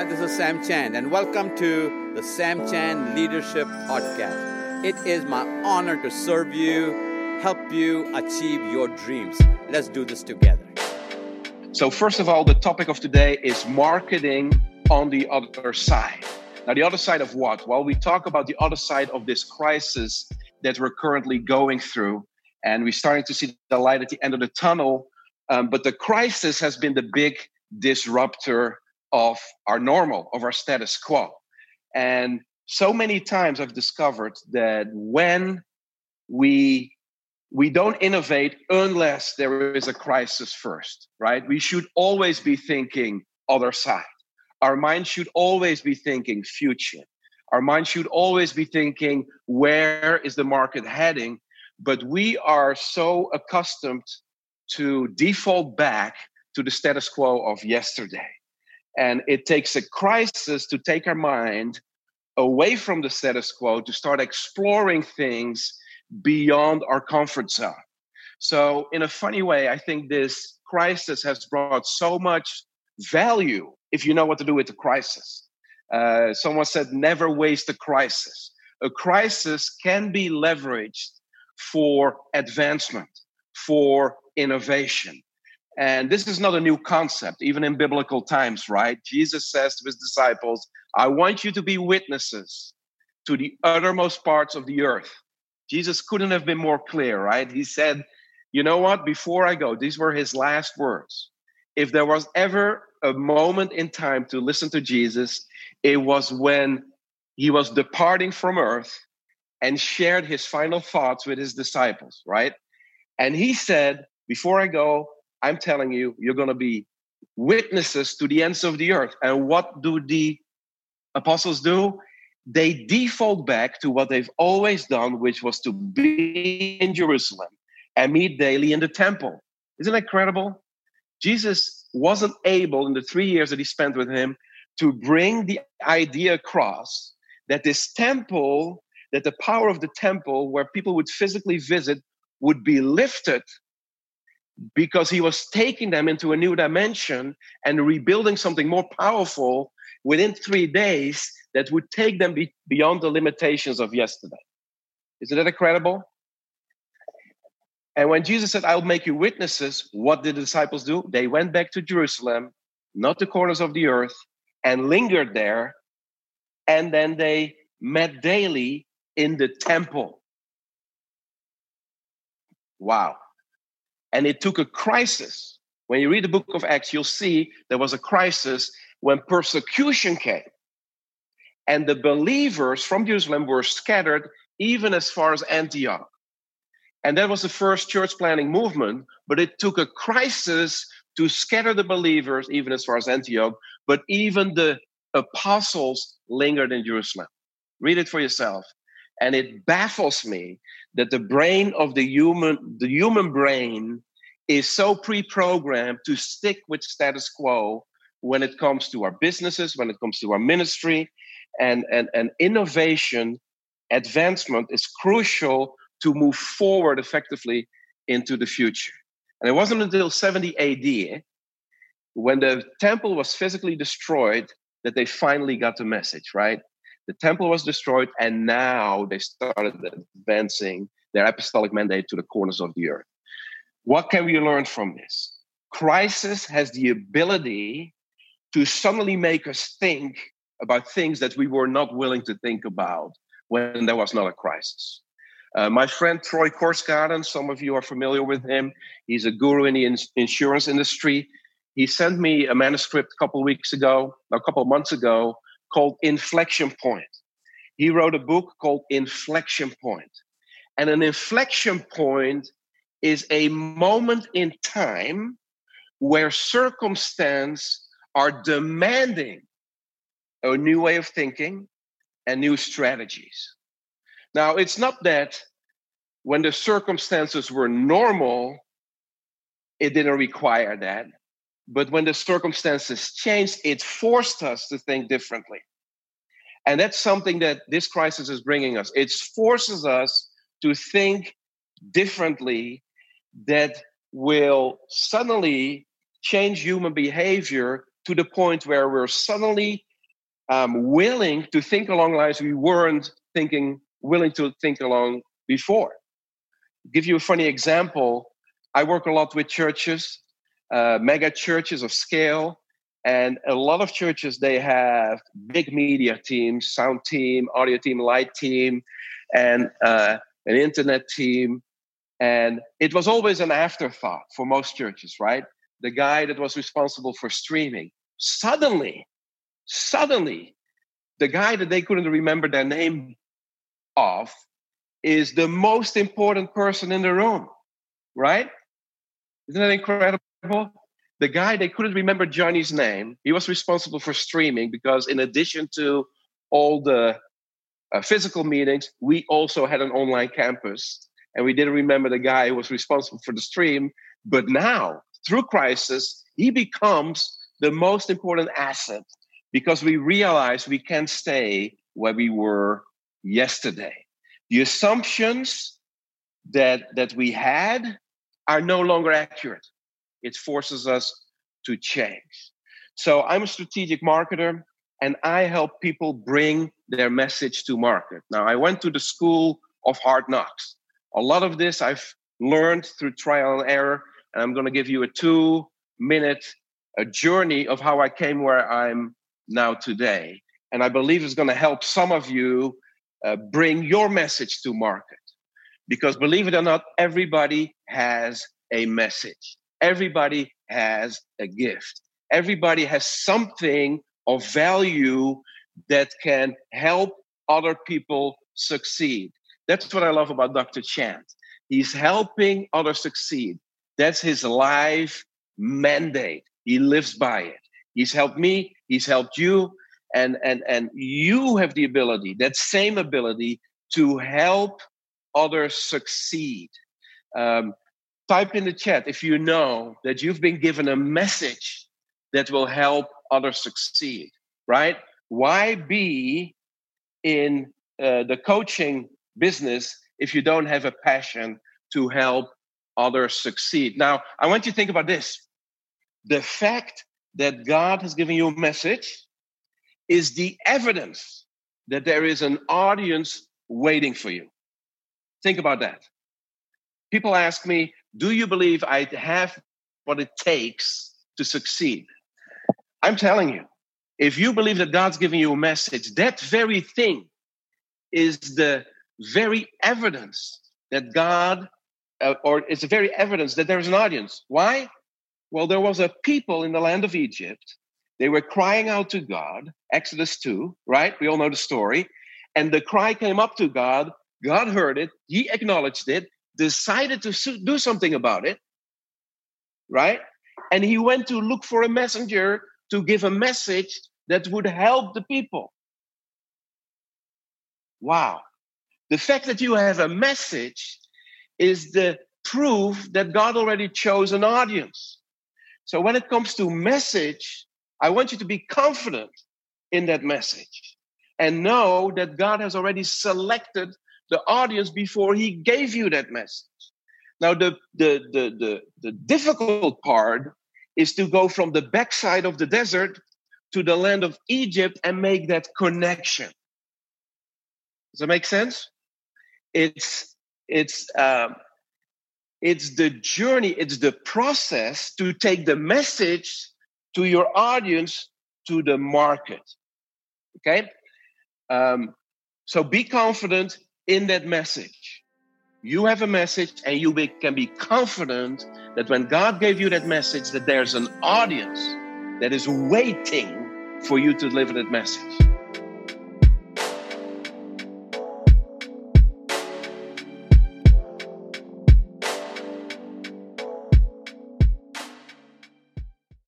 Hi, this is Sam Chand, and welcome to the Sam Chand Leadership Podcast. It is my honor to serve you, help you achieve your dreams. Let's do this together. So, first of all, the topic of today is marketing on the other side. Now, the other side of what? Well, we talk about the other side of this crisis that we're currently going through, and we're starting to see the light at the end of the tunnel. Um, but the crisis has been the big disruptor of our normal, of our status quo. And so many times I've discovered that when we we don't innovate unless there is a crisis first, right? We should always be thinking other side. Our mind should always be thinking future. Our mind should always be thinking where is the market heading? But we are so accustomed to default back to the status quo of yesterday. And it takes a crisis to take our mind away from the status quo to start exploring things beyond our comfort zone. So, in a funny way, I think this crisis has brought so much value if you know what to do with the crisis. Uh, someone said, never waste a crisis. A crisis can be leveraged for advancement, for innovation, and this is not a new concept, even in biblical times, right? Jesus says to his disciples, I want you to be witnesses to the uttermost parts of the earth. Jesus couldn't have been more clear, right? He said, You know what? Before I go, these were his last words. If there was ever a moment in time to listen to Jesus, it was when he was departing from earth and shared his final thoughts with his disciples, right? And he said, Before I go, I'm telling you, you're going to be witnesses to the ends of the earth. And what do the apostles do? They default back to what they've always done, which was to be in Jerusalem and meet daily in the temple. Isn't that incredible? Jesus wasn't able in the three years that he spent with him to bring the idea across that this temple, that the power of the temple, where people would physically visit, would be lifted because he was taking them into a new dimension and rebuilding something more powerful within three days that would take them be beyond the limitations of yesterday. Isn't that incredible? And when Jesus said, I'll make you witnesses, what did the disciples do? They went back to Jerusalem, not the corners of the earth, and lingered there. And then they met daily in the temple. Wow. And it took a crisis. When you read the book of Acts, you'll see there was a crisis when persecution came. And the believers from Jerusalem were scattered even as far as Antioch. And that was the first church planting movement, but it took a crisis to scatter the believers even as far as Antioch, but even the apostles lingered in Jerusalem. Read it for yourself. And it baffles me that the brain of the human the human brain is so pre-programmed to stick with status quo when it comes to our businesses when it comes to our ministry and and, and innovation advancement is crucial to move forward effectively into the future. And it wasn't until 70 ad when the temple was physically destroyed that they finally got the message right the temple was destroyed, and now they started advancing their apostolic mandate to the corners of the earth. What can we learn from this? Crisis has the ability to suddenly make us think about things that we were not willing to think about when there was not a crisis. Uh, my friend Troy Korsgaden, some of you are familiar with him. He's a guru in the ins- insurance industry. He sent me a manuscript a couple weeks ago, a couple months ago, called Inflection Point. He wrote a book called Inflection Point. And an inflection point is a moment in time where circumstance are demanding a new way of thinking and new strategies. Now, it's not that when the circumstances were normal, it didn't require that. But when the circumstances changed, it forced us to think differently. And that's something that this crisis is bringing us. It forces us to think differently that will suddenly change human behavior to the point where we're suddenly um, willing to think along lines we weren't thinking, willing to think along before. Give you a funny example. I work a lot with churches, uh, mega churches of scale, and a lot of churches they have big media teams, sound team, audio team, light team, and uh, an internet team. And it was always an afterthought for most churches, right? The guy that was responsible for streaming. Suddenly, suddenly, the guy that they couldn't remember their name of is the most important person in the room, right? Isn't that incredible? The guy, they couldn't remember Johnny's name. He was responsible for streaming because, in addition to all the uh, physical meetings, we also had an online campus. And we didn't remember the guy who was responsible for the stream. But now, through crisis, he becomes the most important asset because we realize we can't stay where we were yesterday. The assumptions that, that we had are no longer accurate. It forces us to change. So I'm a strategic marketer and I help people bring their message to market. Now, I went to the school of hard knocks. A lot of this I've learned through trial and error, and I'm going to give you a two minute a journey of how I came where I'm now today. And I believe it's going to help some of you uh, bring your message to market. Because believe it or not, everybody has a message, everybody has a gift, everybody has something of value that can help other people succeed. That's what I love about Dr. Chand. He's helping others succeed. That's his life mandate. He lives by it. He's helped me, he's helped you, and and and you have the ability, that same ability to help others succeed. Um, type in the chat if you know that you've been given a message that will help others succeed, right? Why be in uh, the coaching business if you don't have a passion to help others succeed? Now, I want you to think about this. The fact that God has given you a message is the evidence that there is an audience waiting for you. Think about that. People ask me, Do you believe I have what it takes to succeed? I'm telling you, if you believe that God's giving you a message, that very thing is the very evidence that God, uh, or it's the very evidence that there's an audience. Why? Well, there was a people in the land of Egypt. They were crying out to God, Exodus 2, right? We all know the story. And the cry came up to God. God heard it. He acknowledged it, decided to do something about it, right? And he went to look for a messenger to give a message that would help the people. Wow. The fact that you have a message is the proof that God already chose an audience. So when it comes to message, I want you to be confident in that message and know that God has already selected the audience before he gave you that message. Now, the, the, the, the, the difficult part is to go from the backside of the desert to the land of Egypt and make that connection. Does that make sense? It's it's um, it's the journey, it's the process to take the message to your audience, to the market. Okay? Um, so be confident in that message. You have a message, and you be, can be confident that when God gave you that message, that there's an audience that is waiting for you to deliver that message.